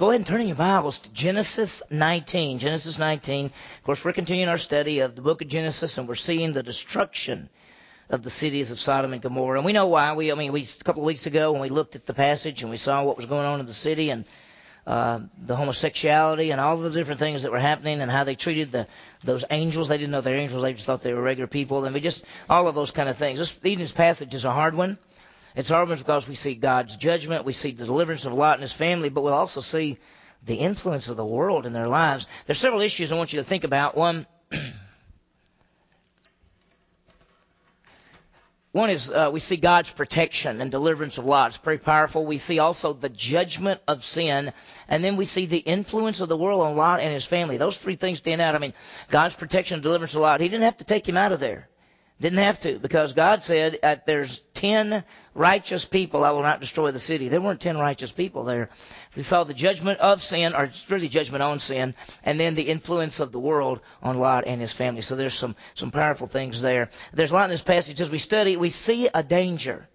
go ahead and turn your Bibles to Genesis 19. Genesis 19. Of course, we're continuing our study of the book of Genesis, and we're seeing the destruction of the cities of Sodom and Gomorrah. And we know why. We, I mean, we a couple of weeks ago when we looked at the passage and we saw what was going on in the city and uh, the homosexuality and all the different things that were happening and how they treated the those angels. They didn't know they were angels; they just thought they were regular people. And we just all of those kind of things. This evening's passage is a hard one. It's hard because we see God's judgment, we see the deliverance of Lot and his family, but we'll also see the influence of the world in their lives. There's several issues I want you to think about. One, one is uh, we see God's protection and deliverance of Lot. It's pretty powerful. We see also the judgment of sin, and then we see the influence of the world on Lot and his family. Those three things stand out. I mean, God's protection and deliverance of Lot. He didn't have to take him out of there. Didn't have to, because God said, that there's ten righteous people, I will not destroy the city. There weren't ten righteous people there. We saw the judgment of sin, or really judgment on sin, and then the influence of the world on Lot and his family. So there's some, some powerful things there. There's a lot in this passage. As we study, we see a danger,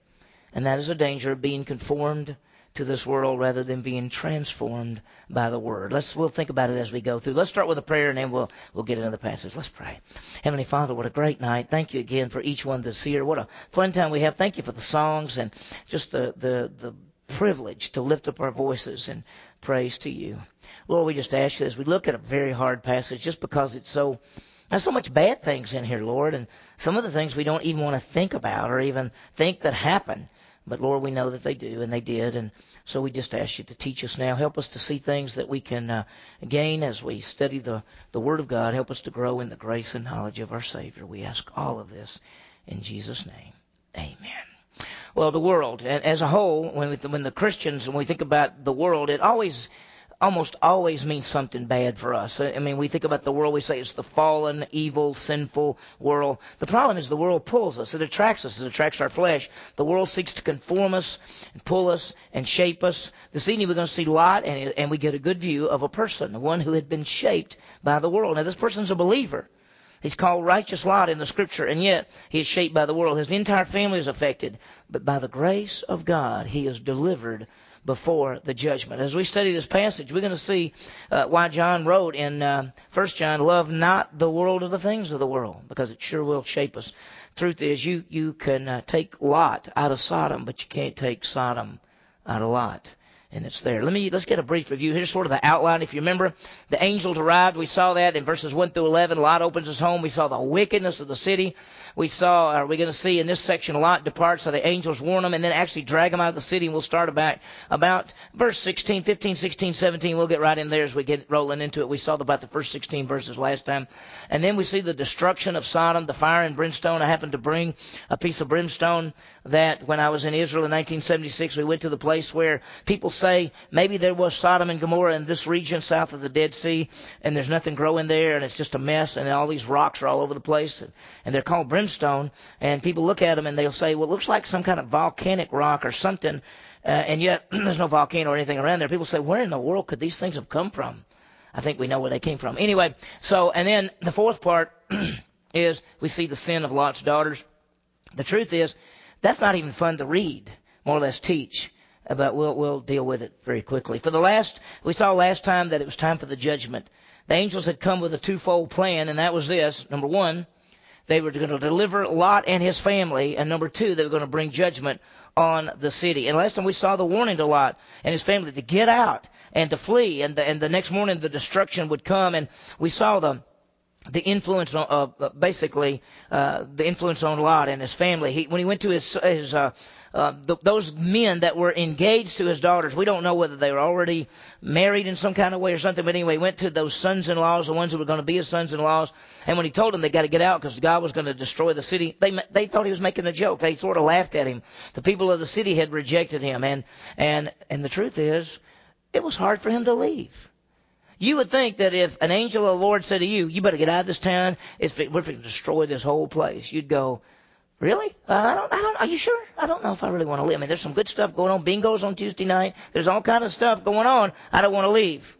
and that is a danger of being conformed to this world rather than being transformed by the word. Let's we'll think about it as we go through. Let's start with a prayer and then we'll we'll get into the passage. Let's pray. Heavenly Father, what a great night. Thank you again for each one that's here. What a fun time we have. Thank you for the songs and just the the the privilege to lift up our voices and praise to you. Lord, we just ask you as we look at a very hard passage just because it's so there's so much bad things in here, Lord, and some of the things we don't even want to think about or even think that happen. But Lord, we know that they do, and they did. And so we just ask you to teach us now. Help us to see things that we can uh, gain as we study the, the Word of God. Help us to grow in the grace and knowledge of our Savior. We ask all of this in Jesus' name. Amen. Well, the world, as a whole, when, when the Christians, when we think about the world, it always almost always means something bad for us. I mean, we think about the world, we say it's the fallen, evil, sinful world. The problem is the world pulls us. It attracts us. It attracts our flesh. The world seeks to conform us and pull us and shape us. This evening we're going to see Lot and, and we get a good view of a person, one who had been shaped by the world. Now this person's a believer. He's called righteous Lot in the scripture, and yet he is shaped by the world. His entire family is affected. But by the grace of God, he is delivered before the judgment. As we study this passage, we're going to see uh, why John wrote in uh, 1 John, love not the world or the things of the world, because it sure will shape us. Truth is, you, you can uh, take Lot out of Sodom, but you can't take Sodom out of Lot and it's there. Let me let's get a brief review. Here's sort of the outline. If you remember, the angels arrived. We saw that in verses one through eleven. Lot opens his home. We saw the wickedness of the city we saw, uh, are we going to see in this section, a Lot departs, so the angels warn him and then actually drag him out of the city. And we'll start about, about verse 16, 15, 16, 17. We'll get right in there as we get rolling into it. We saw about the first 16 verses last time. And then we see the destruction of Sodom, the fire and brimstone. I happened to bring a piece of brimstone that when I was in Israel in 1976, we went to the place where people say maybe there was Sodom and Gomorrah in this region south of the Dead Sea, and there's nothing growing there, and it's just a mess, and all these rocks are all over the place, and, and they're called brimstone and people look at them and they'll say, well, it looks like some kind of volcanic rock or something, uh, and yet there's no volcano or anything around there. People say, where in the world could these things have come from? I think we know where they came from. Anyway, so, and then the fourth part is we see the sin of Lot's daughters. The truth is, that's not even fun to read, more or less teach but we'll we'll deal with it very quickly. For the last, we saw last time that it was time for the judgment. The angels had come with a twofold plan, and that was this: number one, they were going to deliver Lot and his family. And number two, they were going to bring judgment on the city. And last time we saw the warning to Lot and his family to get out and to flee. And the, and the next morning the destruction would come. And we saw the the influence of uh, basically uh, the influence on Lot and his family. He, when he went to his his uh, uh, those men that were engaged to his daughters, we don't know whether they were already married in some kind of way or something, but anyway, he went to those sons-in-laws, the ones who were going to be his sons-in-laws, and when he told them they got to get out because God was going to destroy the city, they they thought he was making a joke. They sort of laughed at him. The people of the city had rejected him, and and and the truth is, it was hard for him to leave. You would think that if an angel of the Lord said to you, "You better get out of this town," it's we're going to destroy this whole place, you'd go, Really? Uh, I don't. I don't. Are you sure? I don't know if I really want to leave. I mean, there's some good stuff going on. Bingos on Tuesday night. There's all kind of stuff going on. I don't want to leave.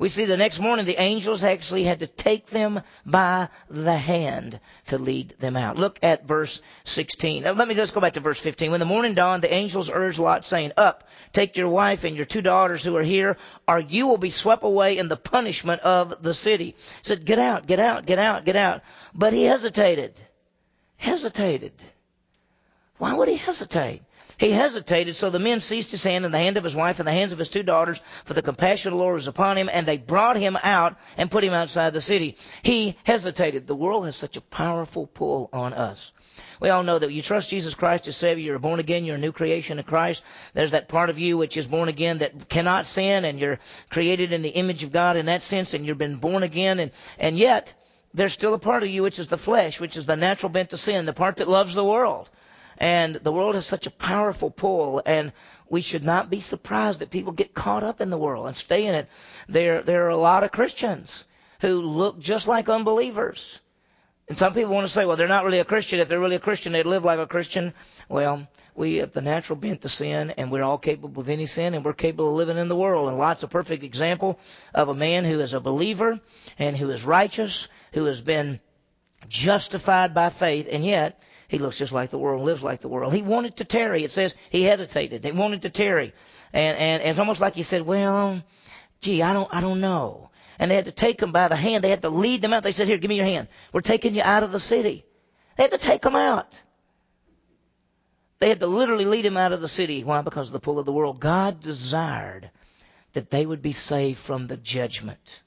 We see the next morning the angels actually had to take them by the hand to lead them out. Look at verse 16. Now, let me just go back to verse 15. When the morning dawned, the angels urged Lot, saying, Up, take your wife and your two daughters who are here, or you will be swept away in the punishment of the city. He said, Get out, get out, get out, get out. But he hesitated. Hesitated. Why would he hesitate? He hesitated, so the men seized his hand and the hand of his wife and the hands of his two daughters, for the compassion of the Lord was upon him, and they brought him out and put him outside the city. He hesitated. The world has such a powerful pull on us. We all know that you trust Jesus Christ as Savior, you're born again, you're a new creation in Christ. There's that part of you which is born again that cannot sin, and you're created in the image of God in that sense, and you've been born again, and, and yet, there's still a part of you which is the flesh, which is the natural bent to sin, the part that loves the world. And the world has such a powerful pull, and we should not be surprised that people get caught up in the world and stay in it. There, there are a lot of Christians who look just like unbelievers. And some people want to say, well, they're not really a Christian. If they're really a Christian, they'd live like a Christian. Well, we have the natural bent to sin, and we're all capable of any sin, and we're capable of living in the world. And lots of perfect example of a man who is a believer and who is righteous, who has been justified by faith, and yet he looks just like the world, lives like the world. He wanted to tarry. It says he hesitated. He wanted to tarry. And, and it's almost like he said, well, gee, I don't, I don't know. And they had to take him by the hand. They had to lead them out. They said, here, give me your hand. We're taking you out of the city. They had to take him out. They had to literally lead him out of the city. Why? Because of the pull of the world. God desired that they would be saved from the judgment.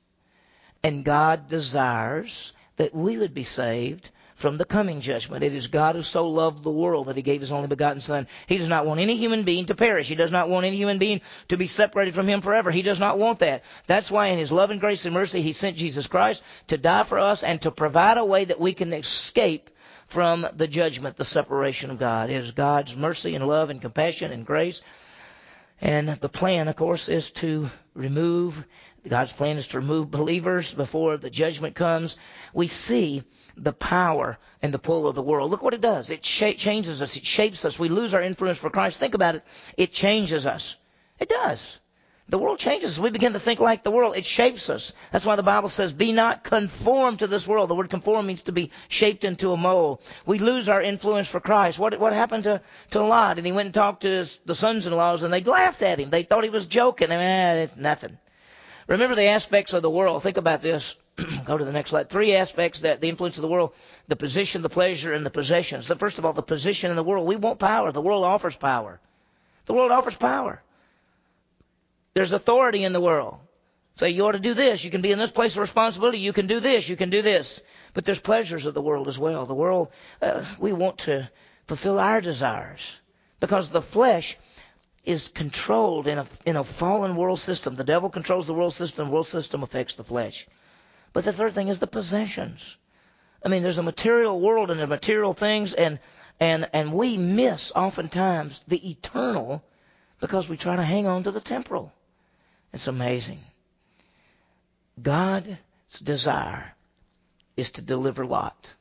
And God desires that we would be saved from the coming judgment. It is God who so loved the world that he gave his only begotten Son. He does not want any human being to perish. He does not want any human being to be separated from him forever. He does not want that. That's why in his love and grace and mercy he sent Jesus Christ to die for us and to provide a way that we can escape from the judgment, the separation of God. It is God's mercy and love and compassion and grace. And the plan, of course, is to remove, God's plan is to remove believers before the judgment comes. We see the power and the pull of the world. Look what it does. It sh- changes us. It shapes us. We lose our influence for Christ. Think about it. It changes us. It does. The world changes. We begin to think like the world. It shapes us. That's why the Bible says, be not conformed to this world. The word conform means to be shaped into a mold. We lose our influence for Christ. What, what happened to, to Lot? And he went and talked to his, the sons-in-laws and they laughed at him. They thought he was joking. I mean, eh, it's nothing. Remember the aspects of the world. Think about this. Go to the next slide. Three aspects that the influence of the world: the position, the pleasure, and the possessions. First of all, the position in the world. We want power. The world offers power. The world offers power. There's authority in the world. Say you ought to do this. You can be in this place of responsibility. You can do this. You can do this. But there's pleasures of the world as well. The world, uh, we want to fulfill our desires because the flesh is controlled in a in a fallen world system. The devil controls the world system. The world system affects the flesh. But the third thing is the possessions. I mean, there's a material world and are material things, and and and we miss oftentimes the eternal because we try to hang on to the temporal. It's amazing. God's desire is to deliver Lot.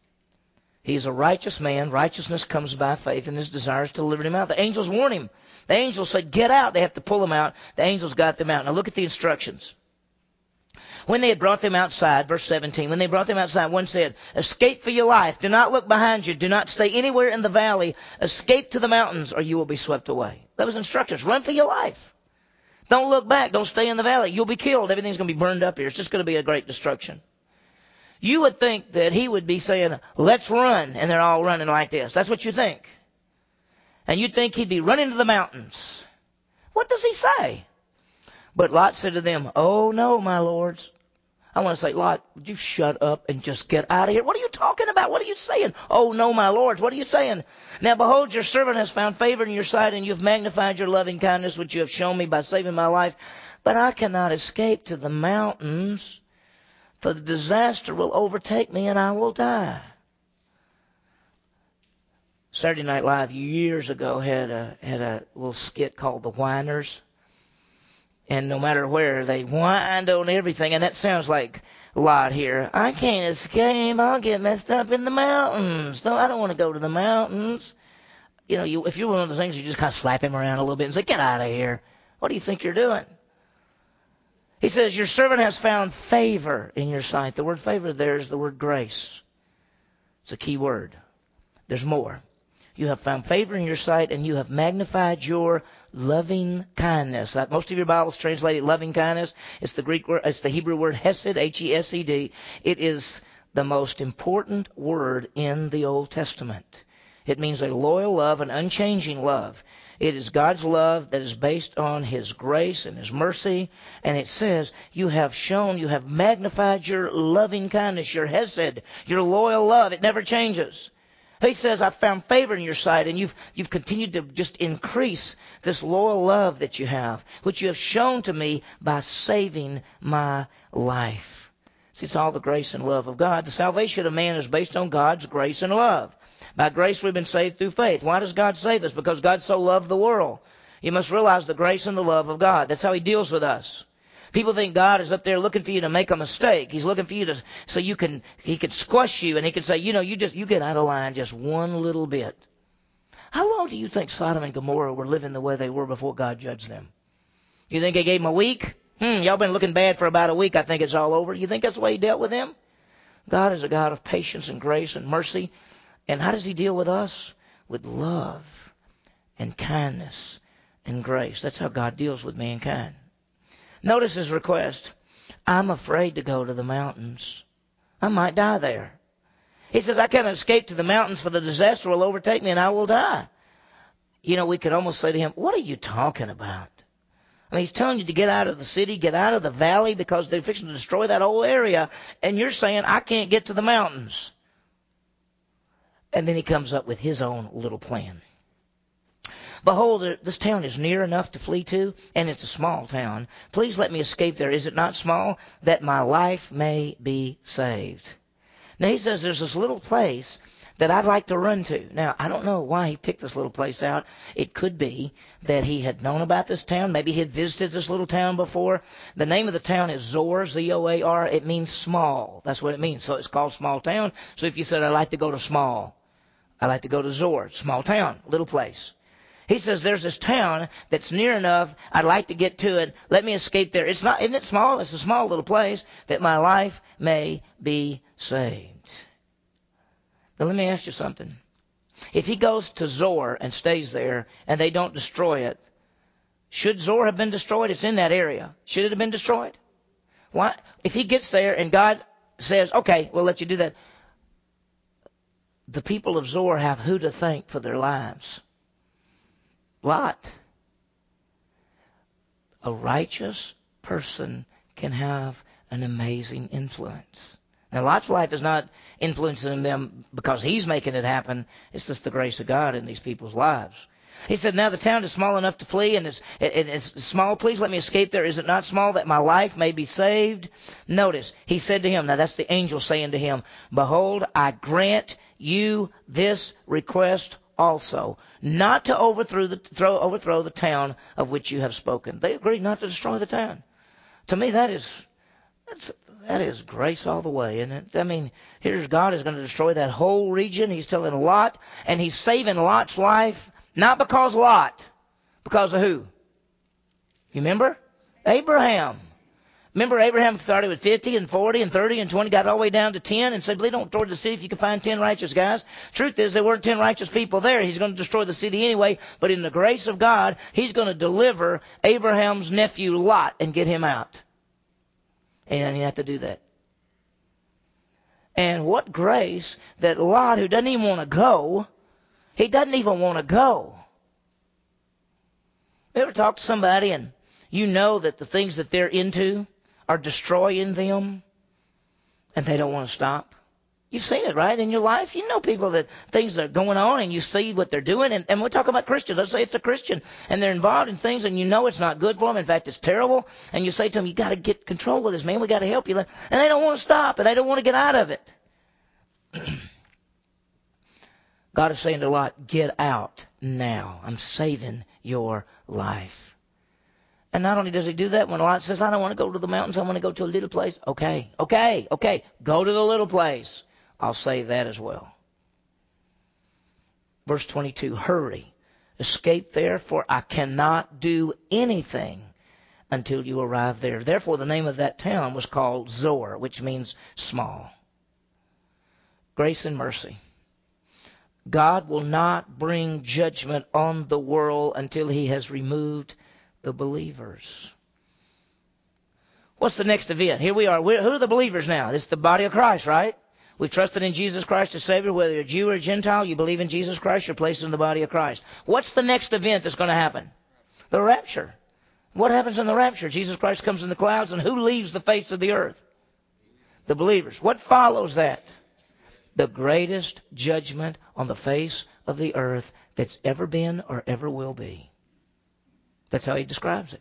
He's a righteous man. Righteousness comes by faith, and his desire is to deliver him out. The angels warn him. The angels said, Get out. They have to pull him out. The angels got them out. Now look at the instructions. When they had brought them outside, verse 17, when they brought them outside, one said, Escape for your life. Do not look behind you. Do not stay anywhere in the valley. Escape to the mountains, or you will be swept away. That was instructions. Run for your life. Don't look back. Don't stay in the valley. You'll be killed. Everything's going to be burned up here. It's just going to be a great destruction. You would think that he would be saying, let's run, and they're all running like this. That's what you think. And you'd think he'd be running to the mountains. What does he say? But Lot said to them, Oh no, my lords. I want to say, Lot, would you shut up and just get out of here? What are you talking about? What are you saying? Oh no, my lords. What are you saying? Now behold, your servant has found favor in your sight and you've magnified your loving kindness which you have shown me by saving my life. But I cannot escape to the mountains for the disaster will overtake me and I will die. Saturday Night Live years ago had a had a little skit called The Whiners and no matter where they wind on everything, and that sounds like a lot here. I can't escape. I'll get messed up in the mountains. No, I don't want to go to the mountains. You know, you, if you're one of those things, you just kind of slap him around a little bit and say, "Get out of here." What do you think you're doing? He says, Your servant has found favor in your sight. The word favor there is the word grace. It's a key word. There's more. You have found favor in your sight, and you have magnified your loving kindness. Most of your Bibles translate it loving kindness. It's the Greek word, it's the Hebrew word hesed, H-E-S-E-D. It is the most important word in the Old Testament. It means a loyal love, an unchanging love. It is God's love that is based on His grace and His mercy. And it says, you have shown, you have magnified your loving kindness, your hesed, your loyal love. It never changes. He says, I've found favor in your sight, and you've, you've continued to just increase this loyal love that you have, which you have shown to me by saving my life. See, it's all the grace and love of God. The salvation of man is based on God's grace and love. By grace we've been saved through faith. Why does God save us? Because God so loved the world. You must realize the grace and the love of God. That's how He deals with us. People think God is up there looking for you to make a mistake. He's looking for you to so you can he can squash you and he can say, you know, you just you get out of line just one little bit. How long do you think Sodom and Gomorrah were living the way they were before God judged them? You think he gave them a week? Hmm, y'all been looking bad for about a week. I think it's all over. You think that's the way he dealt with them? God is a God of patience and grace and mercy. And how does he deal with us? With love and kindness and grace. That's how God deals with mankind. Notice his request. I'm afraid to go to the mountains. I might die there. He says, I cannot escape to the mountains for the disaster will overtake me and I will die. You know, we could almost say to him, what are you talking about? I mean, he's telling you to get out of the city, get out of the valley because they're fixing to destroy that whole area. And you're saying, I can't get to the mountains. And then he comes up with his own little plan. Behold, uh, this town is near enough to flee to, and it's a small town. Please let me escape there. Is it not small? That my life may be saved. Now he says there's this little place that I'd like to run to. Now, I don't know why he picked this little place out. It could be that he had known about this town. Maybe he had visited this little town before. The name of the town is Zoar, Z-O-A-R. It means small. That's what it means. So it's called small town. So if you said, I'd like to go to small, I'd like to go to Zoar, small town, little place. He says there's this town that's near enough. I'd like to get to it. Let me escape there. It's not, isn't it small? It's a small little place that my life may be saved. Now let me ask you something. If he goes to Zoar and stays there and they don't destroy it, should Zoar have been destroyed? It's in that area. Should it have been destroyed? Why? If he gets there and God says, okay, we'll let you do that. The people of Zoar have who to thank for their lives? Lot. A righteous person can have an amazing influence. Now, Lot's life is not influencing them because he's making it happen. It's just the grace of God in these people's lives. He said, Now the town is small enough to flee, and it's, it, it's small. Please let me escape there. Is it not small that my life may be saved? Notice, he said to him, Now that's the angel saying to him, Behold, I grant you this request also, not to overthrow the, throw, overthrow the town of which you have spoken. They agreed not to destroy the town. To me, that is that's, that is grace all the way, isn't it? I mean, here's God is going to destroy that whole region. He's telling Lot, and he's saving Lot's life, not because Lot, because of who? You remember? Abraham. Remember Abraham started with 50 and 40 and 30 and 20, got all the way down to 10 and said, please don't destroy the city if you can find 10 righteous guys. Truth is, there weren't 10 righteous people there. He's going to destroy the city anyway, but in the grace of God, he's going to deliver Abraham's nephew Lot and get him out. And he had to do that. And what grace that Lot, who doesn't even want to go, he doesn't even want to go. You ever talk to somebody and you know that the things that they're into, are destroying them and they don't want to stop. You've seen it, right, in your life. You know people that things are going on and you see what they're doing. And, and we're talking about Christians. Let's say it's a Christian and they're involved in things and you know it's not good for them. In fact, it's terrible. And you say to them, you got to get control of this, man. We got to help you. And they don't want to stop and they don't want to get out of it. God is saying to Lot, get out now. I'm saving your life. And not only does he do that, when Lot says, I don't want to go to the mountains, I want to go to a little place. Okay, okay, okay. Go to the little place. I'll say that as well. Verse 22, hurry. Escape there, for I cannot do anything until you arrive there. Therefore, the name of that town was called Zoar, which means small. Grace and mercy. God will not bring judgment on the world until he has removed the believers. What's the next event? Here we are. We're, who are the believers now? It's the body of Christ, right? We've trusted in Jesus Christ as Savior. Whether you're a Jew or a Gentile, you believe in Jesus Christ, you're placed in the body of Christ. What's the next event that's going to happen? The rapture. What happens in the rapture? Jesus Christ comes in the clouds, and who leaves the face of the earth? The believers. What follows that? the greatest judgment on the face of the earth that's ever been or ever will be. That's how he describes it.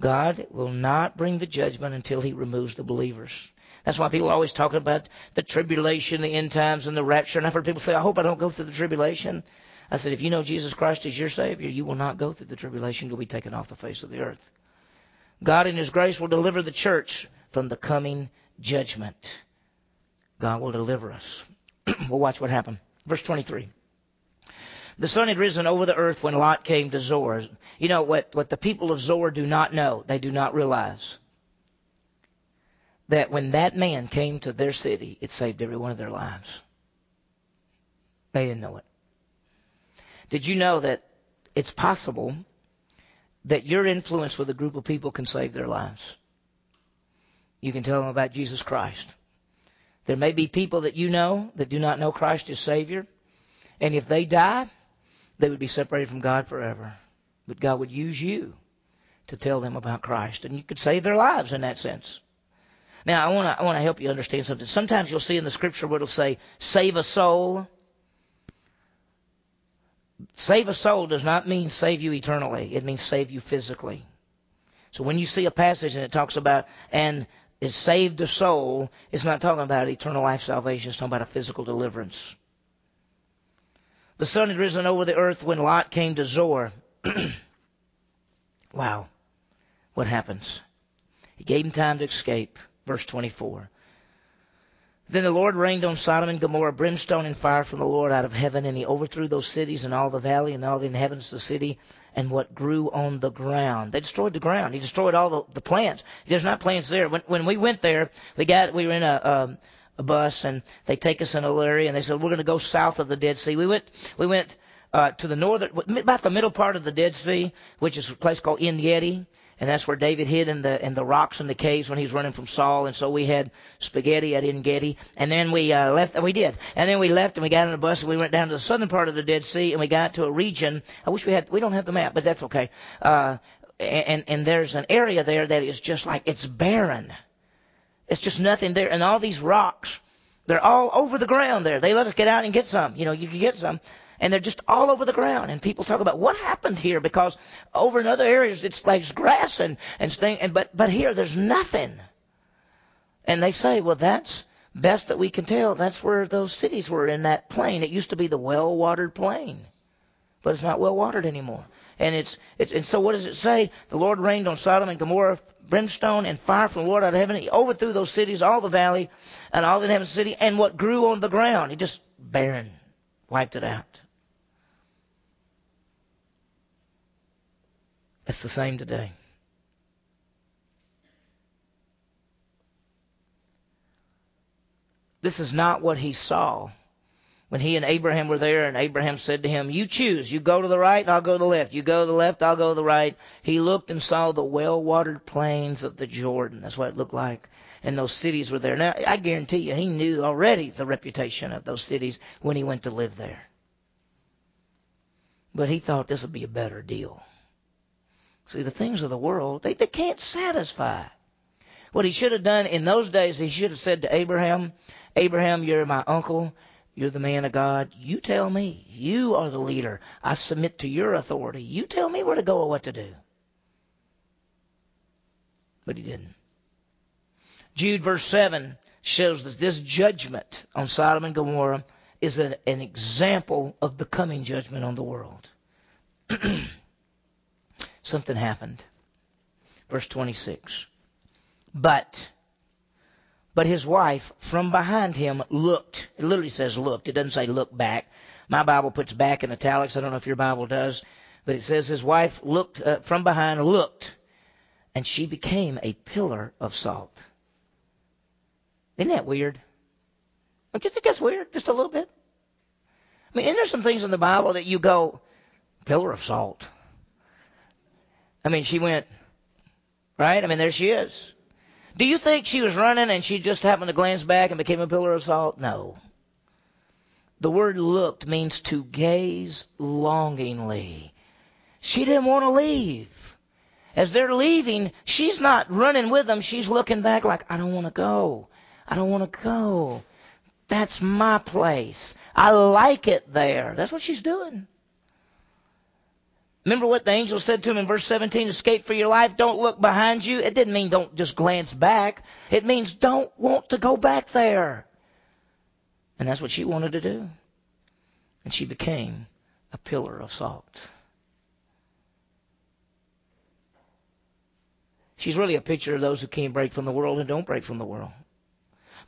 God will not bring the judgment until he removes the believers. That's why people are always talking about the tribulation, the end times, and the rapture. And I've heard people say, I hope I don't go through the tribulation. I said, if you know Jesus Christ is your Savior, you will not go through the tribulation. You'll be taken off the face of the earth. God in His grace will deliver the church from the coming judgment. God will deliver us. we'll watch what happened. Verse 23. The sun had risen over the earth when Lot came to Zoar. You know what, what the people of Zoar do not know, they do not realize that when that man came to their city, it saved every one of their lives. They didn't know it. Did you know that it's possible that your influence with a group of people can save their lives? You can tell them about Jesus Christ. There may be people that you know that do not know Christ as Savior. And if they die, they would be separated from God forever. But God would use you to tell them about Christ. And you could save their lives in that sense. Now, I want to I want to help you understand something. Sometimes you'll see in the scripture where it'll say, save a soul. Save a soul does not mean save you eternally. It means save you physically. So when you see a passage and it talks about, and is saved a soul, it's not talking about eternal life salvation, it's talking about a physical deliverance. The sun had risen over the earth when Lot came to Zoar. wow. What happens? He gave him time to escape. Verse 24. Then the Lord rained on Sodom and Gomorrah brimstone and fire from the Lord out of heaven, and he overthrew those cities and all the valley and all the inhabitants of the city and what grew on the ground. They destroyed the ground. He destroyed all the, the plants. There's not plants there. When, when we went there, we got we were in a, um, a bus and they take us in a area and they said we're going to go south of the Dead Sea. We went we went uh, to the northern about the middle part of the Dead Sea, which is a place called En Gedi and that's where David hid in the in the rocks and the caves when he was running from Saul. And so we had spaghetti at En Gedi, and then we uh, left. We did, and then we left and we got on a bus and we went down to the southern part of the Dead Sea, and we got to a region. I wish we had. We don't have the map, but that's okay. Uh, and and there's an area there that is just like it's barren. It's just nothing there, and all these rocks. They're all over the ground there. They let us get out and get some. You know, you can get some and they're just all over the ground. And people talk about what happened here because over in other areas it's like grass and and thing, and but but here there's nothing. And they say, well, that's best that we can tell. That's where those cities were in that plain. It used to be the well-watered plain, but it's not well-watered anymore. And it's, it's and so what does it say? The Lord rained on Sodom and Gomorrah brimstone and fire from the Lord out of heaven. He overthrew those cities, all the valley, and all the the city, and what grew on the ground. He just barren, wiped it out. It's the same today. This is not what he saw when he and Abraham were there, and Abraham said to him, You choose. You go to the right, and I'll go to the left. You go to the left, I'll go to the right. He looked and saw the well watered plains of the Jordan. That's what it looked like. And those cities were there. Now, I guarantee you, he knew already the reputation of those cities when he went to live there. But he thought this would be a better deal. See, the things of the world, they, they can't satisfy. What he should have done in those days, he should have said to Abraham, Abraham, you're my uncle. You're the man of God. You tell me. You are the leader. I submit to your authority. You tell me where to go or what to do. But he didn't. Jude verse 7 shows that this judgment on Sodom and Gomorrah is an, an example of the coming judgment on the world. something happened. Verse 26. But, but his wife from behind him looked. It literally says looked. It doesn't say look back. My Bible puts back in italics. I don't know if your Bible does, but it says his wife looked uh, from behind, looked, and she became a pillar of salt. Isn't that weird? Don't you think that's weird? Just a little bit? I mean, isn't there some things in the Bible that you go, pillar of salt? I mean, she went, right? I mean, there she is. Do you think she was running and she just happened to glance back and became a pillar of salt? No. The word looked means to gaze longingly. She didn't want to leave. As they're leaving, she's not running with them. She's looking back like, I don't want to go. I don't want to go. That's my place. I like it there. That's what she's doing. Remember what the angel said to him in verse 17, escape for your life, don't look behind you. It didn't mean don't just glance back. It means don't want to go back there. And that's what she wanted to do. And she became a pillar of salt. She's really a picture of those who can't break from the world and don't break from the world.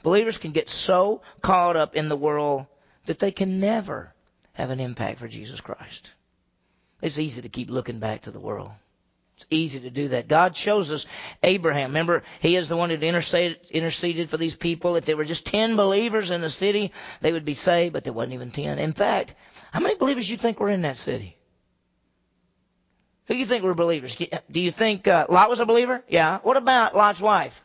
Believers can get so caught up in the world that they can never have an impact for Jesus Christ. It's easy to keep looking back to the world. It's easy to do that. God shows us Abraham. Remember, he is the one that interceded, interceded for these people. If there were just 10 believers in the city, they would be saved, but there wasn't even 10. In fact, how many believers do you think were in that city? Who do you think were believers? Do you think uh, Lot was a believer? Yeah. What about Lot's wife?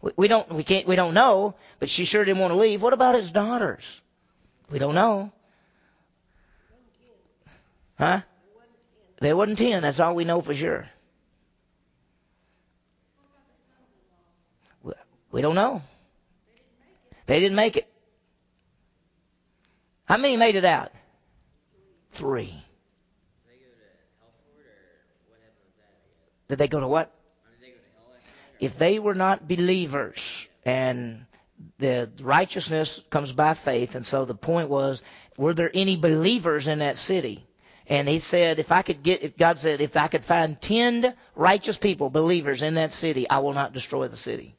We, we don't, we can't, we don't know, but she sure didn't want to leave. What about his daughters? We don't know. Huh? There wasn't ten. That's all we know for sure. We don't know. They didn't make it. How many made it out? Three. Did they go to what? If they were not believers and the righteousness comes by faith, and so the point was, were there any believers in that city? And he said, if I could get, if God said, if I could find ten righteous people, believers in that city, I will not destroy the city.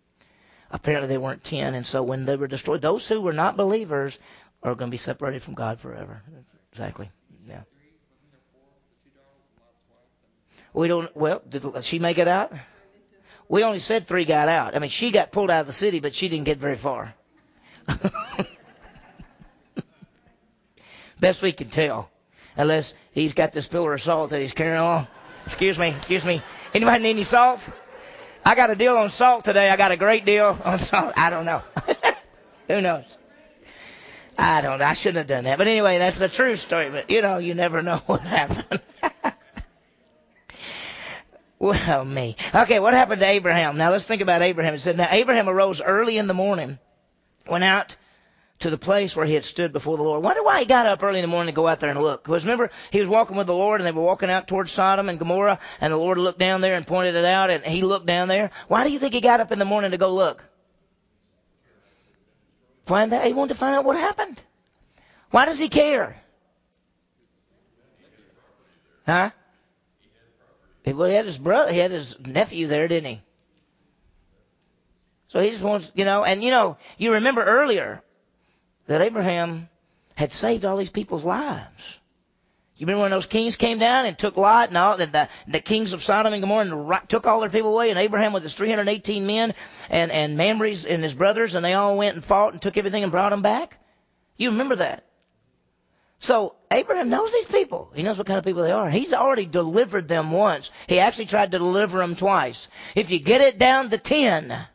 Apparently they weren't ten, and so when they were destroyed, those who were not believers are going to be separated from God forever. Exactly. Yeah. We don't. Well, did she make it out? We only said three got out. I mean, she got pulled out of the city, but she didn't get very far. Best we can tell unless he's got this pillar of salt that he's carrying along. Excuse me, excuse me. Anybody need any salt? I got a deal on salt today. I got a great deal on salt. I don't know. Who knows? I don't know. I shouldn't have done that. But anyway, that's a true story. But you know, you never know what happened. well, me. Okay, what happened to Abraham? Now let's think about Abraham. It said, now Abraham arose early in the morning, went out to the place where he had stood before the Lord. Wonder why he got up early in the morning to go out there and look. Because remember, he was walking with the Lord and they were walking out towards Sodom and Gomorrah and the Lord looked down there and pointed it out and he looked down there. Why do you think he got up in the morning to go look? Find that he wanted to find out what happened. Why does he care? Huh? Well, he had his brother, he had his nephew there, didn't he? So he just wants, you know, and you know, you remember earlier that Abraham had saved all these people's lives. You remember when those kings came down and took Lot and all the, the, the kings of Sodom and Gomorrah and took all their people away, and Abraham with his 318 men and and Mamre's and his brothers, and they all went and fought and took everything and brought them back. You remember that? So Abraham knows these people. He knows what kind of people they are. He's already delivered them once. He actually tried to deliver them twice. If you get it down to ten,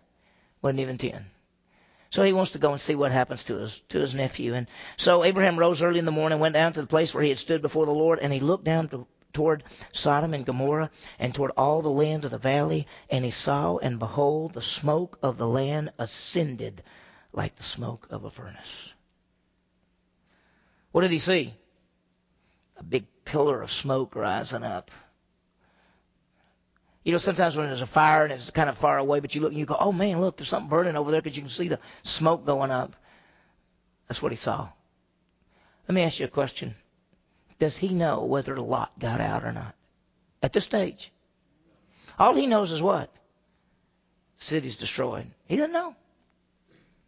wasn't even ten. So he wants to go and see what happens to his to his nephew. And so Abraham rose early in the morning, went down to the place where he had stood before the Lord, and he looked down to, toward Sodom and Gomorrah and toward all the land of the valley, and he saw and behold the smoke of the land ascended like the smoke of a furnace. What did he see? A big pillar of smoke rising up. You know, sometimes when there's a fire and it's kind of far away, but you look and you go, oh man, look, there's something burning over there because you can see the smoke going up. That's what he saw. Let me ask you a question. Does he know whether the Lot got out or not? At this stage. All he knows is what? City's destroyed. He doesn't know.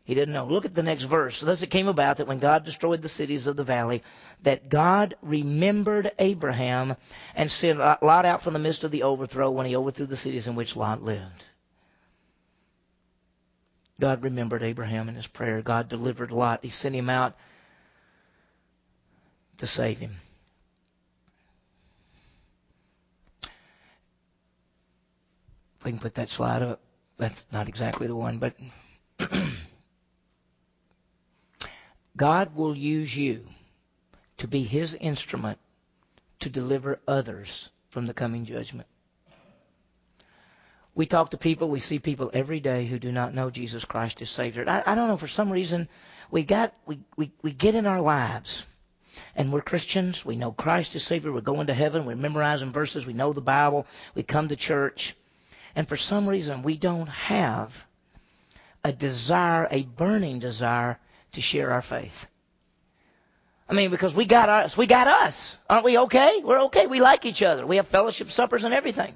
He didn't know. Look at the next verse. Thus it came about that when God destroyed the cities of the valley, that God remembered Abraham and sent Lot out from the midst of the overthrow when he overthrew the cities in which Lot lived. God remembered Abraham in his prayer. God delivered Lot. He sent him out to save him. If we can put that slide up, that's not exactly the one, but God will use you to be his instrument to deliver others from the coming judgment. We talk to people, we see people every day who do not know Jesus Christ as Savior. I, I don't know, for some reason, we got we, we, we get in our lives and we're Christians, we know Christ is Savior, we're going to heaven, we're memorizing verses, we know the Bible, we come to church, and for some reason we don't have a desire, a burning desire to share our faith. I mean, because we got us, we got us. Aren't we okay? We're okay. We like each other. We have fellowship suppers and everything.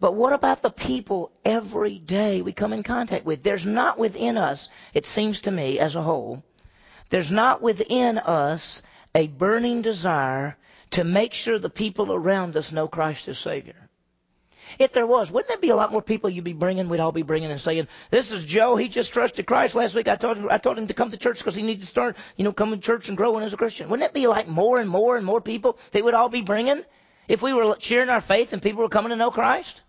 But what about the people every day we come in contact with? There's not within us, it seems to me as a whole, there's not within us a burning desire to make sure the people around us know Christ as Savior. If there was, wouldn't there be a lot more people you'd be bringing? We'd all be bringing and saying, "This is Joe. He just trusted Christ last week. I told him, I told him to come to church because he needs to start, you know, coming to church and growing as a Christian." Wouldn't it be like more and more and more people they would all be bringing if we were sharing our faith and people were coming to know Christ?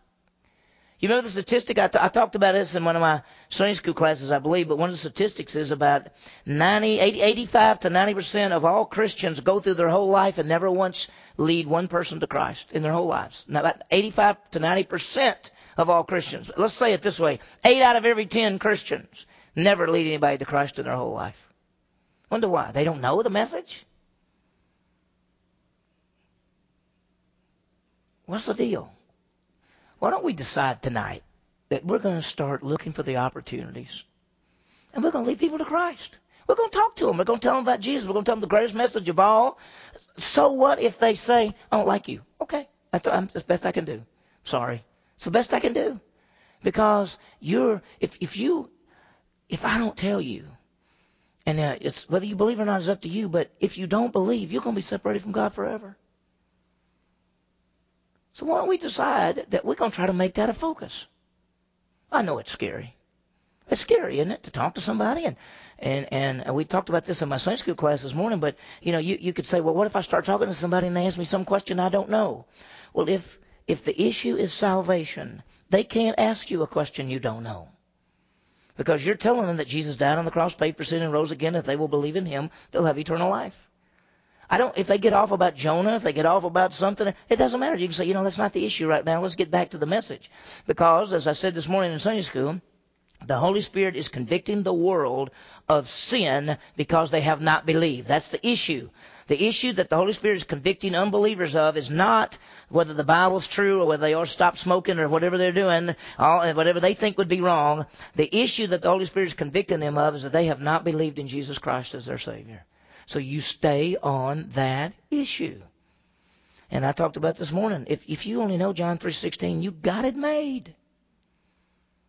You remember the statistic? I, t- I talked about this in one of my Sunday school classes, I believe, but one of the statistics is about 90, 80, 85 to 90% of all Christians go through their whole life and never once lead one person to Christ in their whole lives. Now, about 85 to 90% of all Christians. Let's say it this way. Eight out of every 10 Christians never lead anybody to Christ in their whole life. Wonder why? They don't know the message? What's the deal? Why don't we decide tonight that we're going to start looking for the opportunities and we're going to lead people to Christ? We're going to talk to them. We're going to tell them about Jesus. We're going to tell them the greatest message of all. So what if they say, I don't like you? Okay. That's, the best I can do. Sorry. It's the best I can do. Because you're, if, if you, if I don't tell you, and uh, it's whether you believe or not is up to you, but if you don't believe, you're going to be separated from God forever. So why don't we decide that we're going to try to make that a focus? I know it's scary. It's scary, isn't it, to talk to somebody? And and and we talked about this in my Sunday school class this morning. But you know, you you could say, well, what if I start talking to somebody and they ask me some question I don't know? Well, if if the issue is salvation, they can't ask you a question you don't know. Because you're telling them that Jesus died on the cross, paid for sin, and rose again. If they will believe in Him, they'll have eternal life. I don't. If they get off about Jonah, if they get off about something, it doesn't matter. You can say, you know, that's not the issue right now. Let's get back to the message. Because, as I said this morning in Sunday school, the Holy Spirit is convicting the world of sin because they have not believed. That's the issue. The issue that the Holy Spirit is convicting unbelievers of is not whether the Bible's true or whether they to stop smoking or whatever they're doing, whatever they think would be wrong. The issue that the Holy Spirit is convicting them of is that they have not believed in Jesus Christ as their Savior. So you stay on that issue. And I talked about this morning. If if you only know John 3:16, you got it made.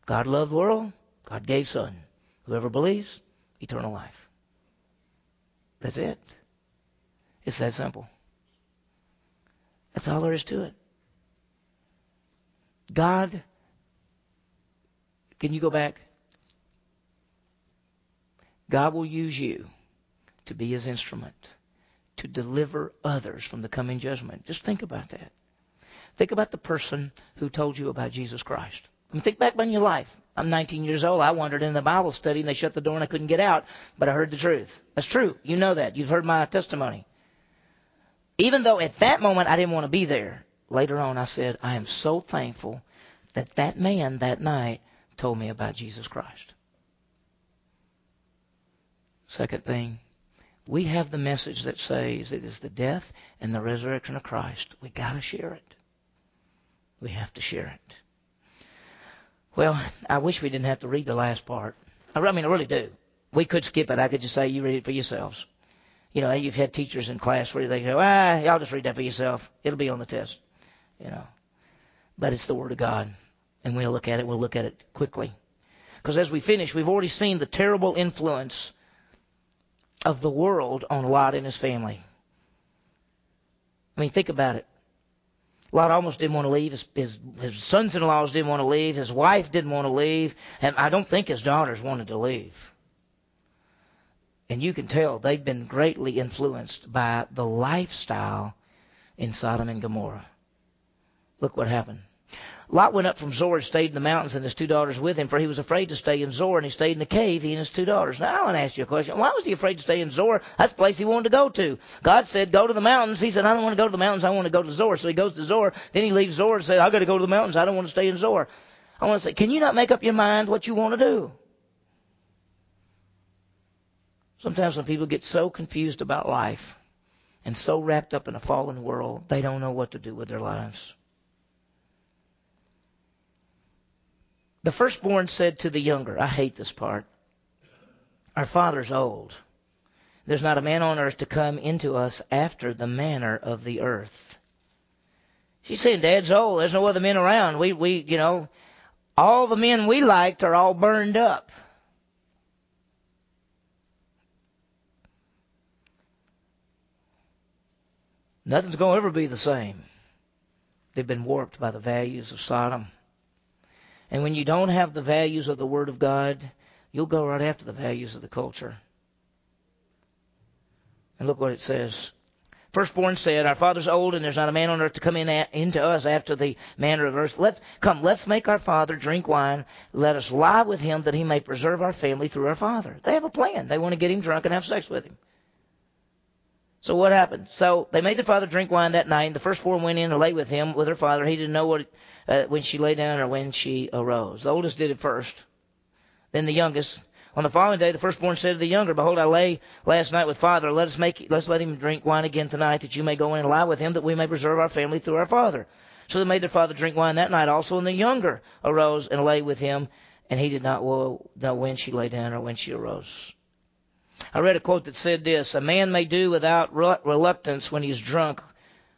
God loved the world. God gave Son. Whoever believes, eternal life. That's it. It's that simple. That's all there is to it. God, can you go back? God will use you to be his instrument to deliver others from the coming judgment. Just think about that. Think about the person who told you about Jesus Christ. I mean, think back on your life. I'm 19 years old. I wandered in the Bible study and they shut the door and I couldn't get out, but I heard the truth. That's true. You know that. You've heard my testimony. Even though at that moment I didn't want to be there, later on I said, I am so thankful that that man that night told me about Jesus Christ. Second thing, we have the message that says it is the death and the resurrection of Christ. We got to share it. We have to share it. Well, I wish we didn't have to read the last part. I mean, I really do. We could skip it. I could just say you read it for yourselves. You know, you've had teachers in class where they go, ah, y'all just read that for yourself. It'll be on the test. You know. But it's the Word of God. And we'll look at it. We'll look at it quickly. Because as we finish, we've already seen the terrible influence of the world on Lot and his family. I mean, think about it. Lot almost didn't want to leave. His, his, his sons-in-laws didn't want to leave. His wife didn't want to leave. And I don't think his daughters wanted to leave. And you can tell they've been greatly influenced by the lifestyle in Sodom and Gomorrah. Look what happened. Lot went up from Zoar and stayed in the mountains, and his two daughters with him, for he was afraid to stay in Zoar, and he stayed in the cave, he and his two daughters. Now, I want to ask you a question. Why was he afraid to stay in Zoar? That's the place he wanted to go to. God said, go to the mountains. He said, I don't want to go to the mountains. I want to go to Zoar. So he goes to Zoar. Then he leaves Zoar and says, I've got to go to the mountains. I don't want to stay in Zoar. I want to say, can you not make up your mind what you want to do? Sometimes when people get so confused about life and so wrapped up in a fallen world, they don't know what to do with their lives. The firstborn said to the younger, I hate this part. Our father's old. There's not a man on earth to come into us after the manner of the earth. She's saying, Dad's old. There's no other men around. We, we, you know, all the men we liked are all burned up. Nothing's going to ever be the same. They've been warped by the values of Sodom. And when you don't have the values of the Word of God, you'll go right after the values of the culture. And look what it says. Firstborn said, Our father's old, and there's not a man on earth to come in at, into us after the manner of earth. Let's come, let's make our father drink wine. Let us lie with him that he may preserve our family through our father. They have a plan. They want to get him drunk and have sex with him. So what happened? So they made their father drink wine that night. And the firstborn went in and lay with him, with her father. He didn't know what uh, when she lay down or when she arose. The oldest did it first, then the youngest. On the following day, the firstborn said to the younger, Behold, I lay last night with father. Let us make, let's let him drink wine again tonight, that you may go in and lie with him, that we may preserve our family through our father. So they made their father drink wine that night also, and the younger arose and lay with him, and he did not know when she lay down or when she arose. I read a quote that said this: A man may do without reluctance when he's drunk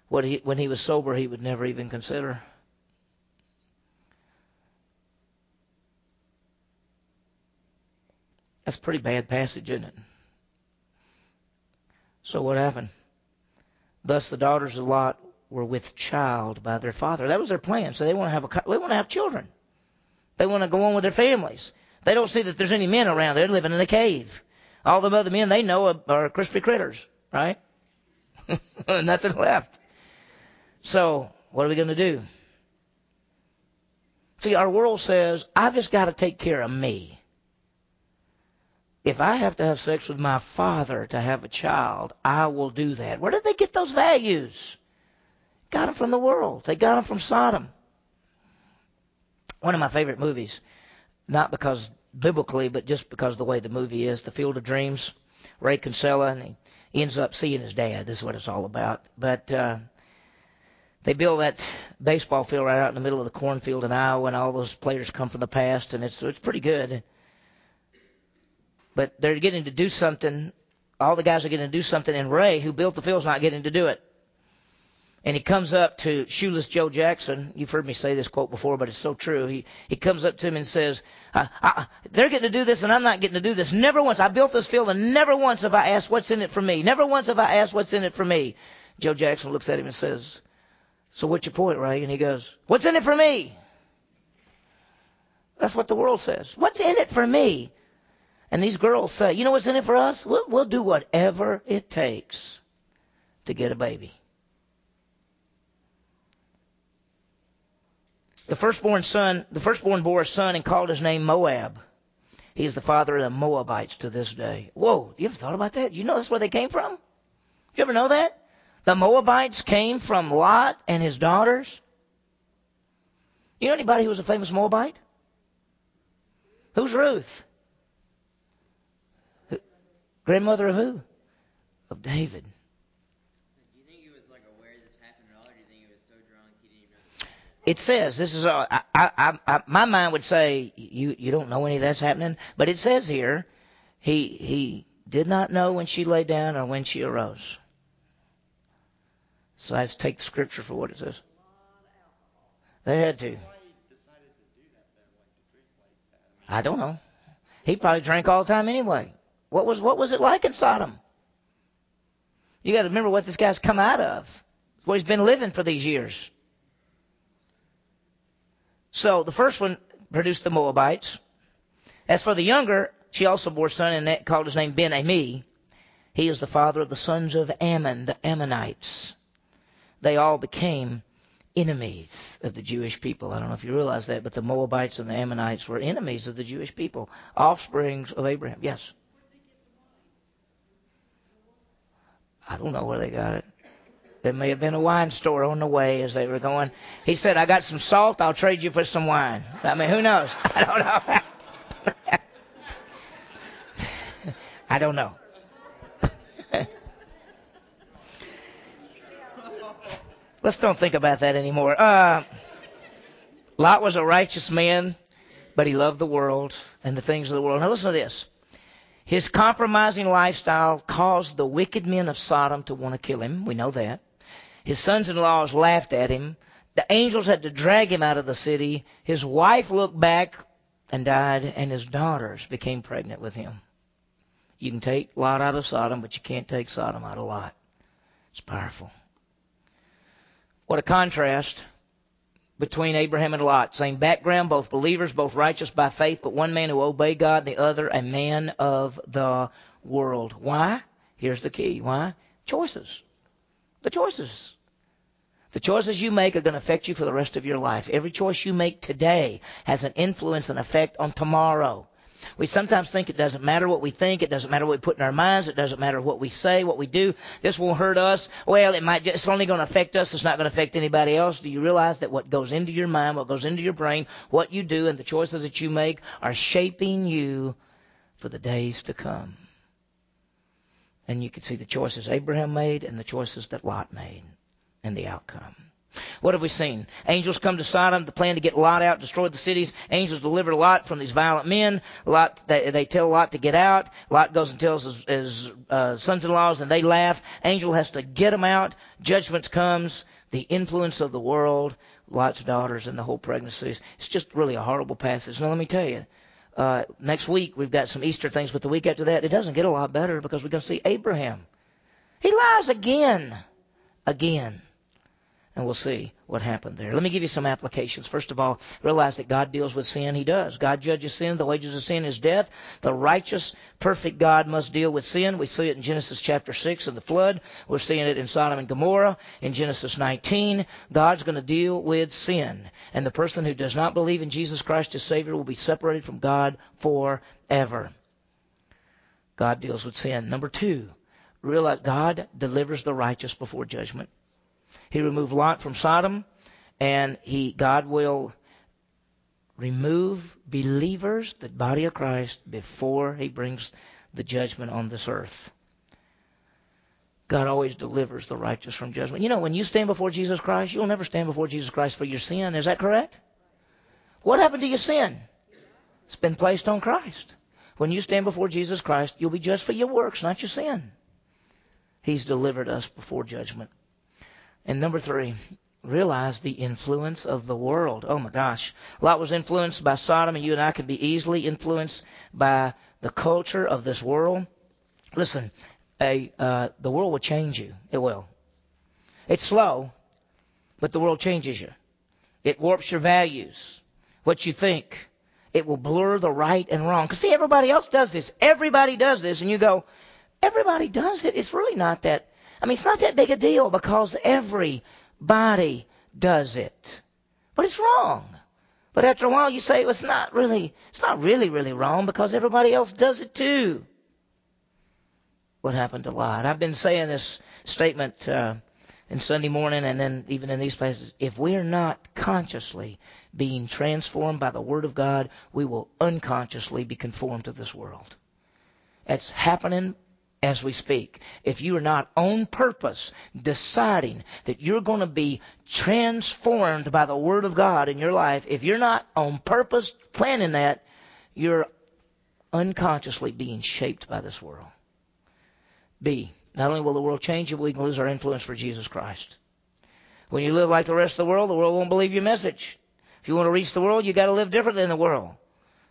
what he, when he was sober he would never even consider. That's a pretty bad passage, isn't it? So what happened? Thus the daughters of Lot were with child by their father. That was their plan. So they want to have a they want to have children. They want to go on with their families. They don't see that there's any men around. They're living in a cave. All the other men they know uh, are, are crispy critters, right? Nothing left. So what are we going to do? See, our world says I've just got to take care of me if I have to have sex with my father to have a child, I will do that. Where did they get those values? Got them from the world. They got them from Sodom. One of my favorite movies, not because biblically, but just because the way the movie is, The Field of Dreams. Ray Kinsella, and he ends up seeing his dad. This is what it's all about. But uh, they build that baseball field right out in the middle of the cornfield in Iowa, and all those players come from the past, and it's it's pretty good but they're getting to do something. All the guys are getting to do something, and Ray, who built the field's not getting to do it. And he comes up to Shoeless Joe Jackson. You've heard me say this quote before, but it's so true. He he comes up to him and says, I, I, "They're getting to do this, and I'm not getting to do this. Never once. I built this field, and never once have I asked what's in it for me. Never once have I asked what's in it for me." Joe Jackson looks at him and says, "So what's your point, Ray?" And he goes, "What's in it for me?" That's what the world says. What's in it for me? And these girls say, you know what's in it for us? We'll, we'll do whatever it takes to get a baby. The firstborn son, the firstborn bore a son and called his name Moab. He's the father of the Moabites to this day. Whoa, you ever thought about that? You know that's where they came from? Did you ever know that? The Moabites came from Lot and his daughters. You know anybody who was a famous Moabite? Who's Ruth? Grandmother of who? Of David. It says this is. Uh, I, I, I, my mind would say you you don't know any of that's happening, but it says here, he he did not know when she lay down or when she arose. So let's take the scripture for what it says. They had to. I don't know. He probably drank all the time anyway. What was what was it like in Sodom? You got to remember what this guy's come out of. What he's been living for these years. So the first one produced the Moabites. As for the younger, she also bore a son and called his name Ben Ami. He is the father of the sons of Ammon, the Ammonites. They all became enemies of the Jewish people. I don't know if you realize that, but the Moabites and the Ammonites were enemies of the Jewish people, offsprings of Abraham. Yes. I don't know where they got it. It may have been a wine store on the way as they were going. He said, I got some salt. I'll trade you for some wine. I mean, who knows? I don't know. I don't know. Let's don't think about that anymore. Uh, Lot was a righteous man, but he loved the world and the things of the world. Now listen to this. His compromising lifestyle caused the wicked men of Sodom to want to kill him. We know that. His sons-in-laws laughed at him. The angels had to drag him out of the city. His wife looked back and died, and his daughters became pregnant with him. You can take Lot out of Sodom, but you can't take Sodom out of Lot. It's powerful. What a contrast between Abraham and Lot. Same background, both believers, both righteous by faith, but one man who obeyed God, the other a man of the world. Why? Here's the key. Why? Choices. The choices. The choices you make are going to affect you for the rest of your life. Every choice you make today has an influence and effect on tomorrow. We sometimes think it doesn't matter what we think, it doesn't matter what we put in our minds, it doesn't matter what we say, what we do. This won't hurt us. Well, it might. It's only going to affect us. It's not going to affect anybody else. Do you realize that what goes into your mind, what goes into your brain, what you do, and the choices that you make are shaping you for the days to come? And you can see the choices Abraham made and the choices that Lot made, and the outcome. What have we seen? Angels come to Sodom, the plan to get Lot out, destroy the cities. Angels deliver Lot from these violent men. Lot, they, they tell Lot to get out. Lot goes and tells his, his uh, sons-in-laws, and they laugh. Angel has to get them out. Judgment comes. The influence of the world, Lot's daughters, and the whole pregnancies. It's just really a horrible passage. Now let me tell you. Uh, next week we've got some Easter things, but the week after that it doesn't get a lot better because we're going to see Abraham. He lies again, again and we'll see what happened there. Let me give you some applications. First of all, realize that God deals with sin. He does. God judges sin. The wages of sin is death. The righteous, perfect God must deal with sin. We see it in Genesis chapter 6 in the flood. We're seeing it in Sodom and Gomorrah. In Genesis 19, God's going to deal with sin. And the person who does not believe in Jesus Christ as Savior will be separated from God forever. God deals with sin. Number two, realize God delivers the righteous before judgment. He removed Lot from Sodom, and he God will remove believers, the body of Christ, before he brings the judgment on this earth. God always delivers the righteous from judgment. You know, when you stand before Jesus Christ, you'll never stand before Jesus Christ for your sin. Is that correct? What happened to your sin? It's been placed on Christ. When you stand before Jesus Christ, you'll be judged for your works, not your sin. He's delivered us before judgment. And number three, realize the influence of the world. Oh my gosh. Lot was influenced by Sodom, and you and I could be easily influenced by the culture of this world. Listen, a, uh, the world will change you. It will. It's slow, but the world changes you. It warps your values, what you think. It will blur the right and wrong. Because see, everybody else does this. Everybody does this, and you go, everybody does it. It's really not that I mean, it's not that big a deal because everybody does it. But it's wrong. But after a while you say, well, it's not really, it's not really, really wrong because everybody else does it too. What happened to Lot? I've been saying this statement, uh, in Sunday morning and then even in these places. If we're not consciously being transformed by the Word of God, we will unconsciously be conformed to this world. It's happening as we speak. If you are not on purpose deciding that you're going to be transformed by the Word of God in your life, if you're not on purpose planning that, you're unconsciously being shaped by this world. B. Not only will the world change you, but we can lose our influence for Jesus Christ. When you live like the rest of the world, the world won't believe your message. If you want to reach the world, you got to live differently than the world.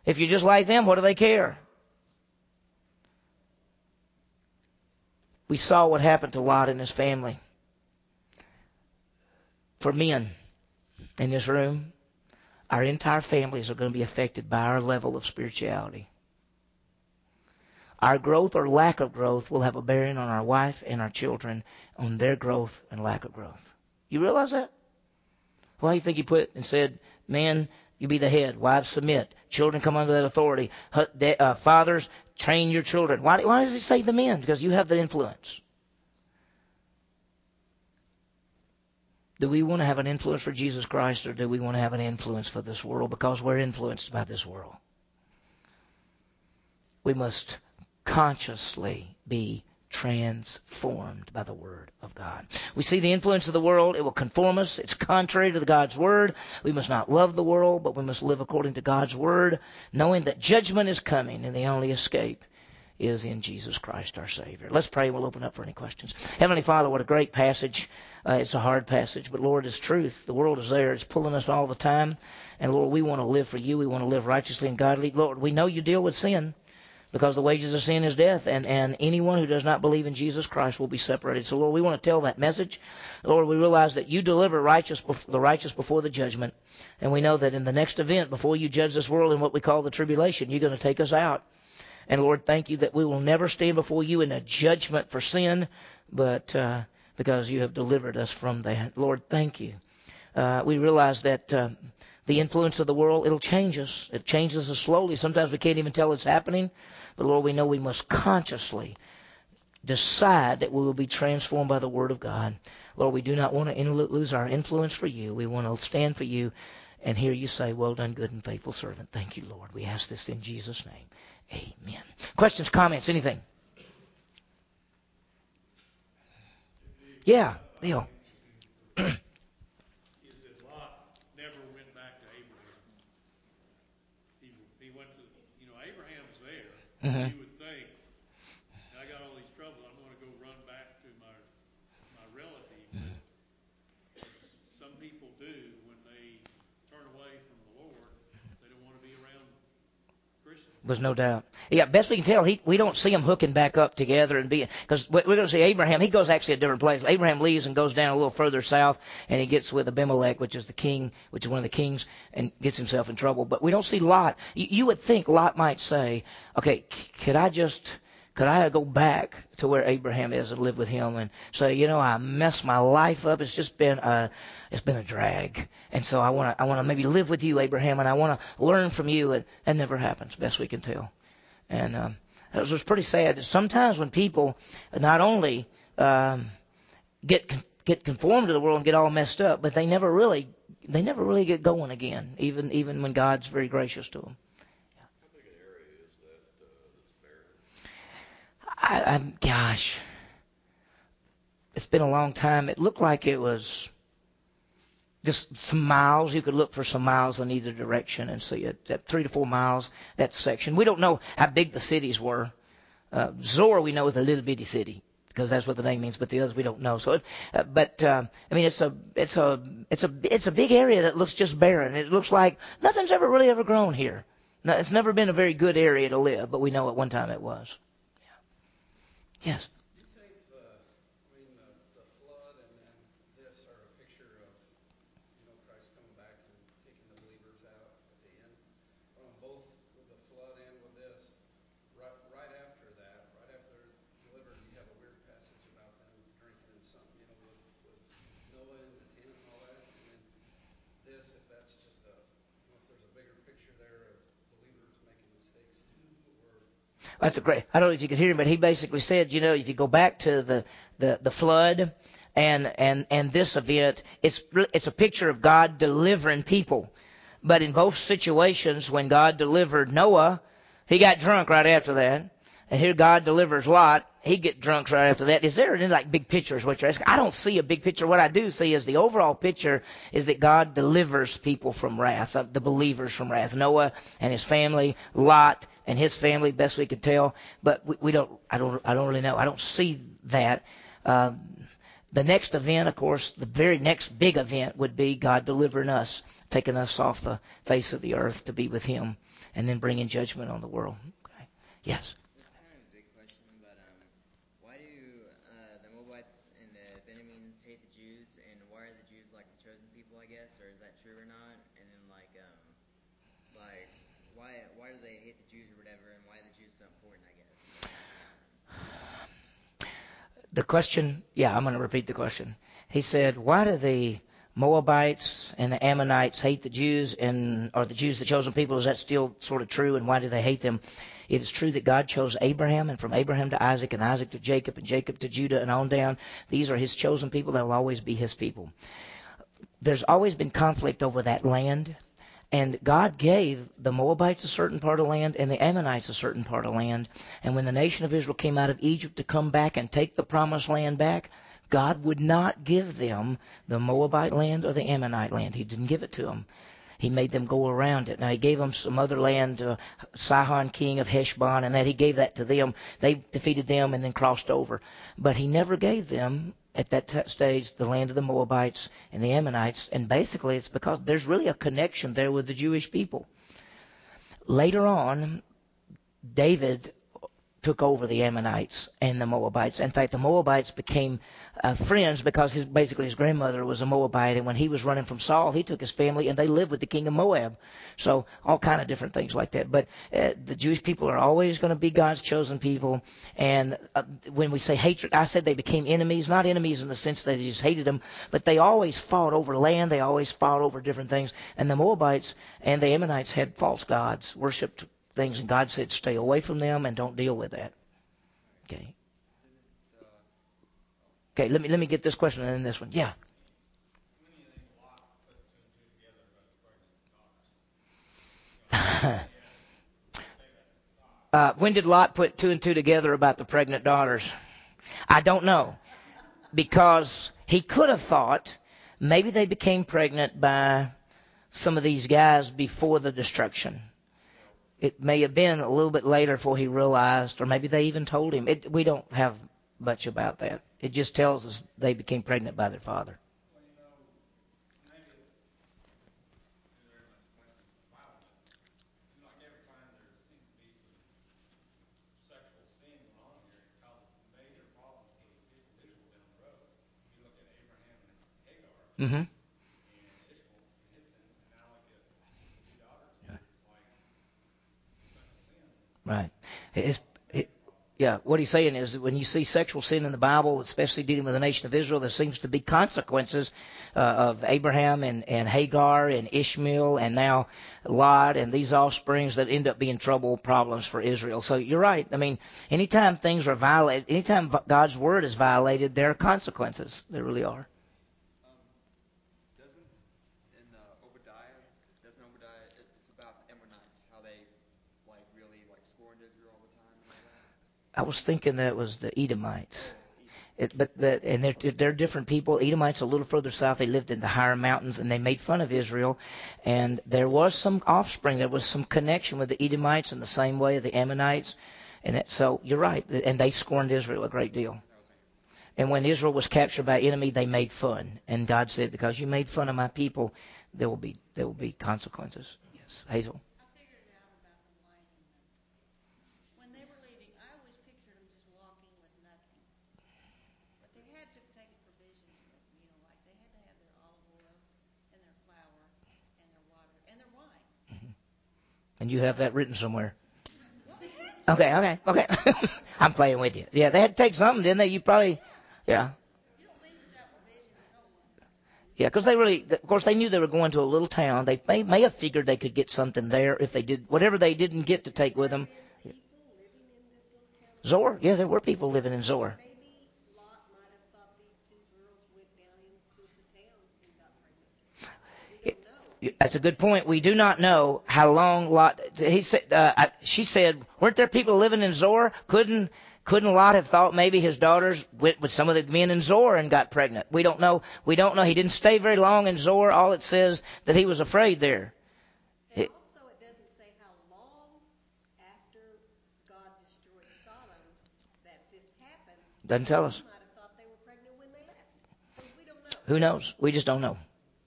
If you're just like them, what do they care? We saw what happened to Lot and his family. For men in this room, our entire families are going to be affected by our level of spirituality. Our growth or lack of growth will have a bearing on our wife and our children, on their growth and lack of growth. You realize that? Why do you think he put and said, "Man, you be the head, wives submit, children come under that authority, uh, fathers train your children"? Why, why does he say the men? Because you have the influence. Do we want to have an influence for Jesus Christ or do we want to have an influence for this world because we're influenced by this world? We must consciously be transformed by the Word of God. We see the influence of the world. It will conform us. It's contrary to God's Word. We must not love the world, but we must live according to God's Word, knowing that judgment is coming and the only escape is in Jesus Christ our Savior. Let's pray. We'll open up for any questions. Heavenly Father, what a great passage. Uh, it's a hard passage, but Lord, it's truth. The world is there. It's pulling us all the time. And Lord, we want to live for you. We want to live righteously and godly. Lord, we know you deal with sin because the wages of sin is death, and, and anyone who does not believe in Jesus Christ will be separated. So, Lord, we want to tell that message. Lord, we realize that you deliver righteous the righteous before the judgment, and we know that in the next event, before you judge this world in what we call the tribulation, you're going to take us out. And Lord, thank you that we will never stand before you in a judgment for sin, but uh, because you have delivered us from that. Lord, thank you. Uh, we realize that. Uh, the influence of the world, it'll change us. It changes us slowly. Sometimes we can't even tell it's happening. But Lord, we know we must consciously decide that we will be transformed by the Word of God. Lord, we do not want to lose our influence for you. We want to stand for you and hear you say, Well done, good and faithful servant. Thank you, Lord. We ask this in Jesus' name. Amen. Questions, comments, anything? Yeah, Bill. Mm-hmm. You would think, I got all these troubles, I'm going to go run back to my my relative. Mm-hmm. Some people do when they turn away from the Lord, they don't want to be around Christians. There's no doubt. Yeah, best we can tell, he, we don't see them hooking back up together and being because we're going to see Abraham. He goes actually a different place. Abraham leaves and goes down a little further south, and he gets with Abimelech, which is the king, which is one of the kings, and gets himself in trouble. But we don't see Lot. You, you would think Lot might say, "Okay, could I just?" could I go back to where Abraham is and live with him and say, you know, I messed my life up. It's just been a, it's been a drag. And so I want to, I want to maybe live with you, Abraham, and I want to learn from you. And that never happens, best we can tell. And um, it was, pretty sad. Sometimes when people not only um, get get conformed to the world and get all messed up, but they never really they never really get going again, even even when God's very gracious to them. I, I'm, gosh, it's been a long time. It looked like it was just some miles. You could look for some miles in either direction and see it. At three to four miles, that section. We don't know how big the cities were. Uh, Zoar, we know, is a little bitty city because that's what the name means, but the others we don't know. So, it, uh, but uh, I mean, it's a it's a it's a it's a big area that looks just barren. It looks like nothing's ever really ever grown here. No, it's never been a very good area to live, but we know at one time it was. Yeah. Yes. That's a great. I don't know if you could hear him, but he basically said, you know, if you go back to the the, the flood and and and this event, it's it's a picture of God delivering people. But in both situations, when God delivered Noah, he got drunk right after that. And here God delivers Lot. He get drunk right after that. Is there any like big pictures? What you're asking? I don't see a big picture. What I do see is the overall picture is that God delivers people from wrath, the believers from wrath. Noah and his family, Lot and his family, best we could tell. But we, we don't. I don't. I don't really know. I don't see that. Um, the next event, of course, the very next big event would be God delivering us, taking us off the face of the earth to be with Him, and then bringing judgment on the world. Okay. Yes. This is kind of a big question, but um, why do uh, the Moabites and the Benjamins hate the Jews, and why are the Jews like the chosen people? I guess, or is that true or not? And then like um, like why why do they hate the Jews or whatever, and why are the Jews so important? I guess. The question, yeah, I'm going to repeat the question. He said, why do the Moabites and the Ammonites hate the Jews and are the Jews the chosen people? Is that still sort of true? And why do they hate them? It is true that God chose Abraham and from Abraham to Isaac and Isaac to Jacob and Jacob to Judah and on down. These are his chosen people. They will always be his people. There's always been conflict over that land. And God gave the Moabites a certain part of land and the Ammonites a certain part of land. And when the nation of Israel came out of Egypt to come back and take the promised land back, God would not give them the Moabite land or the Ammonite land. He didn't give it to them. He made them go around it. Now he gave them some other land, uh, Sihon, king of Heshbon, and that he gave that to them. They defeated them and then crossed over. But he never gave them at that t- stage the land of the Moabites and the Ammonites. And basically, it's because there's really a connection there with the Jewish people. Later on, David took over the Ammonites and the Moabites. In fact, the Moabites became uh, friends because his basically his grandmother was a Moabite, and when he was running from Saul, he took his family and they lived with the king of Moab. So all kind of different things like that. But uh, the Jewish people are always going to be God's chosen people. And uh, when we say hatred, I said they became enemies, not enemies in the sense that they just hated them, but they always fought over land. They always fought over different things. And the Moabites and the Ammonites had false gods, worshipped things, and God said, stay away from them and don't deal with that. Okay. Okay, let me let me get this question and then this one. Yeah. uh, when did Lot put two and two together about the pregnant daughters? I don't know. Because he could have thought maybe they became pregnant by some of these guys before the destruction it may have been a little bit later before he realized, or maybe they even told him. It, we don't have much about that. It just tells us they became pregnant by their father. Mm-hmm. Right. It's, it, yeah, what he's saying is that when you see sexual sin in the Bible, especially dealing with the nation of Israel, there seems to be consequences uh, of Abraham and, and Hagar and Ishmael and now Lot and these offsprings that end up being trouble problems for Israel. So you're right. I mean, anytime things are violated, anytime God's word is violated, there are consequences. There really are. I was thinking that was the Edomites. It, but but and they're they're different people. Edomites a little further south. They lived in the higher mountains and they made fun of Israel. And there was some offspring. There was some connection with the Edomites in the same way of the Ammonites. And that, so you're right. And they scorned Israel a great deal. And when Israel was captured by enemy, they made fun. And God said, "Because you made fun of my people, there will be there will be consequences." Yes, Hazel. And you have that written somewhere. Okay, okay, okay. I'm playing with you. Yeah, they had to take something, didn't they? You probably, yeah. Yeah, because they really, of course, they knew they were going to a little town. They may, may have figured they could get something there if they did whatever they didn't get to take with them. Zoar, yeah, there were people living in Zoar. That's a good point. We do not know how long Lot. He said. Uh, she said, "Weren't there people living in Zoar? Couldn't couldn't Lot have thought maybe his daughters went with some of the men in Zoar and got pregnant? We don't know. We don't know. He didn't stay very long in Zoar. All it says that he was afraid there. And also, it doesn't say how long after God destroyed Sodom that this happened. Doesn't tell us. Might have thought they were pregnant when they left. Who knows? We just don't know.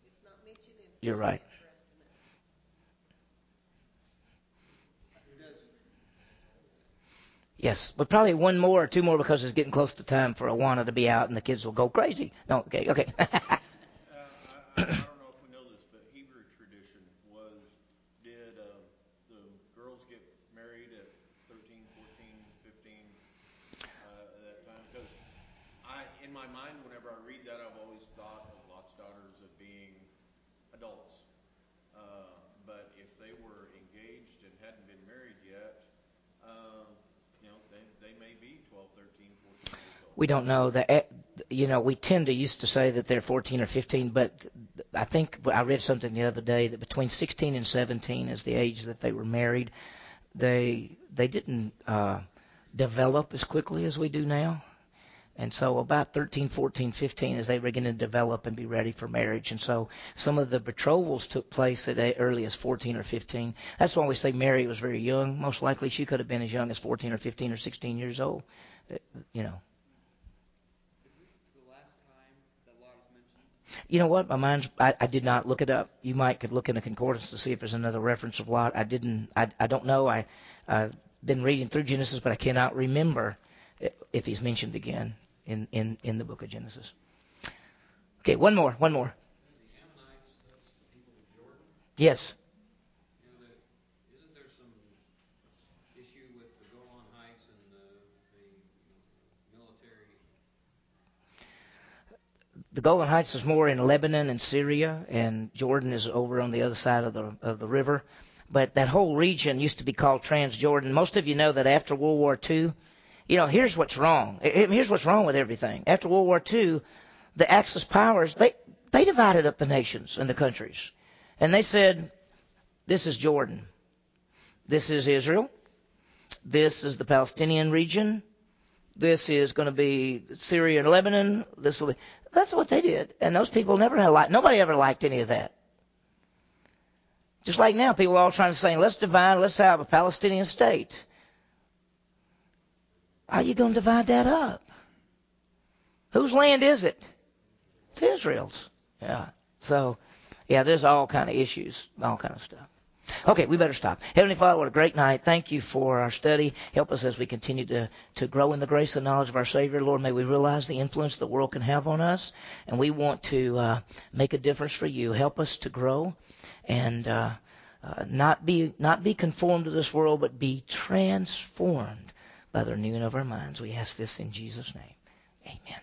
It's not mentioned in. You're right. Yes, but probably one more or two more because it's getting close to time for Awana to be out and the kids will go crazy. No, okay, okay. Uh, I, I, I don't know if we know this, but Hebrew tradition was, did, uh, the girls get married at 13, 14, 15, uh, at that time? Because I, in my mind, whenever I read that, I've always thought of Lot's daughters of being adults. Uh, but if they were engaged and hadn't been married yet, um, you know, they, they may be 12, 13, 14 years old. we don't know that. eh, You know, we tend to used to say that they're 14 or 15, but I think I read something the other day that between 16 and 17 is the age that they were married. They they didn't uh, develop as quickly as we do now. And so about 13, 14, 15 as they were beginning to develop and be ready for marriage. And so some of the betrothals took place at as early as 14 or 15. That's why we say Mary was very young. Most likely she could have been as young as 14 or 15 or 16 years old. Uh, You know. You know what? My mind's. I, I did not look it up. You might could look in the concordance to see if there's another reference of Lot. I didn't. I, I don't know. I, I've been reading through Genesis, but I cannot remember if he's mentioned again in, in, in the book of Genesis. Okay, one more. One more. Yes. You know, that, isn't there some issue with the Golan Heights and the, the you know, military? The Golan Heights is more in Lebanon and Syria, and Jordan is over on the other side of the of the river. But that whole region used to be called Transjordan. Most of you know that after World War II, you know, here's what's wrong. Here's what's wrong with everything. After World War II, the Axis powers they they divided up the nations and the countries, and they said, "This is Jordan, this is Israel, this is the Palestinian region, this is going to be Syria and Lebanon. This will be." That's what they did, and those people never had liked. Nobody ever liked any of that. Just like now, people are all trying to say, "Let's divide. Let's have a Palestinian state." How are you going to divide that up? Whose land is it? It's Israel's. Yeah. So, yeah, there's all kind of issues, all kind of stuff. Okay, we better stop. Heavenly Father, what a great night. Thank you for our study. Help us as we continue to, to grow in the grace and knowledge of our Savior. Lord, may we realize the influence the world can have on us, and we want to uh, make a difference for you. Help us to grow and uh, uh, not be not be conformed to this world, but be transformed by the renewing of our minds. We ask this in Jesus' name. Amen.